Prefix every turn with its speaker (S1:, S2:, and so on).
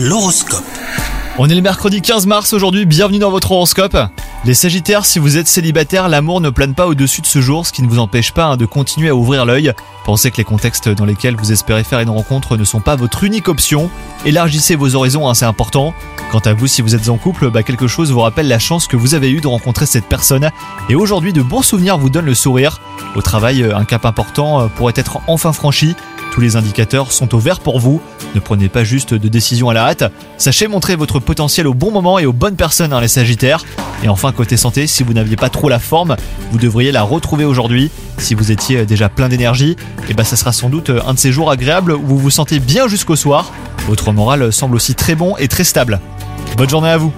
S1: L'horoscope.
S2: On est le mercredi 15 mars aujourd'hui, bienvenue dans votre horoscope. Les Sagittaires, si vous êtes célibataire, l'amour ne plane pas au-dessus de ce jour, ce qui ne vous empêche pas hein, de continuer à ouvrir l'œil. Pensez que les contextes dans lesquels vous espérez faire une rencontre ne sont pas votre unique option. Élargissez vos horizons, hein, c'est important. Quant à vous, si vous êtes en couple, bah, quelque chose vous rappelle la chance que vous avez eue de rencontrer cette personne. Et aujourd'hui, de bons souvenirs vous donnent le sourire. Au travail, un cap important euh, pourrait être enfin franchi. Tous les indicateurs sont au vert pour vous. Ne prenez pas juste de décisions à la hâte. Sachez montrer votre potentiel au bon moment et aux bonnes personnes, hein, les Sagittaires. Et enfin, côté santé, si vous n'aviez pas trop la forme, vous devriez la retrouver aujourd'hui. Si vous étiez déjà plein d'énergie, et ben ça sera sans doute un de ces jours agréables où vous vous sentez bien jusqu'au soir. Votre moral semble aussi très bon et très stable. Bonne journée à vous